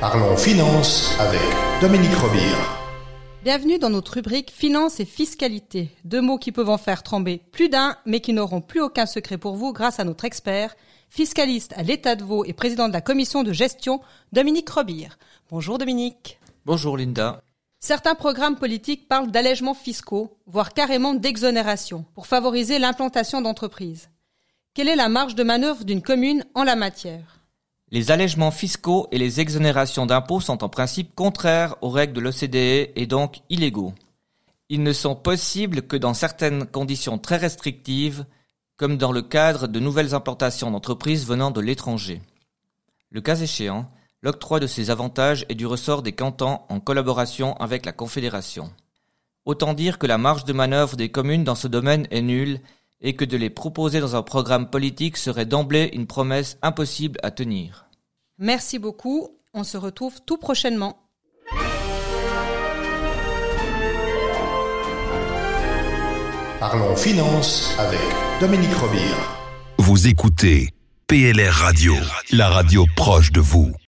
Parlons finance avec Dominique Robire. Bienvenue dans notre rubrique Finance et fiscalité. Deux mots qui peuvent en faire trembler plus d'un, mais qui n'auront plus aucun secret pour vous grâce à notre expert, fiscaliste à l'État de Vaud et président de la commission de gestion, Dominique Robire. Bonjour Dominique. Bonjour Linda. Certains programmes politiques parlent d'allègements fiscaux, voire carrément d'exonération, pour favoriser l'implantation d'entreprises. Quelle est la marge de manœuvre d'une commune en la matière? Les allègements fiscaux et les exonérations d'impôts sont en principe contraires aux règles de l'OCDE et donc illégaux. Ils ne sont possibles que dans certaines conditions très restrictives, comme dans le cadre de nouvelles implantations d'entreprises venant de l'étranger. Le cas échéant, L'octroi de ces avantages est du ressort des cantons en collaboration avec la Confédération. Autant dire que la marge de manœuvre des communes dans ce domaine est nulle et que de les proposer dans un programme politique serait d'emblée une promesse impossible à tenir. Merci beaucoup, on se retrouve tout prochainement. Parlons finance avec Dominique Robire. Vous écoutez PLR Radio, la radio proche de vous.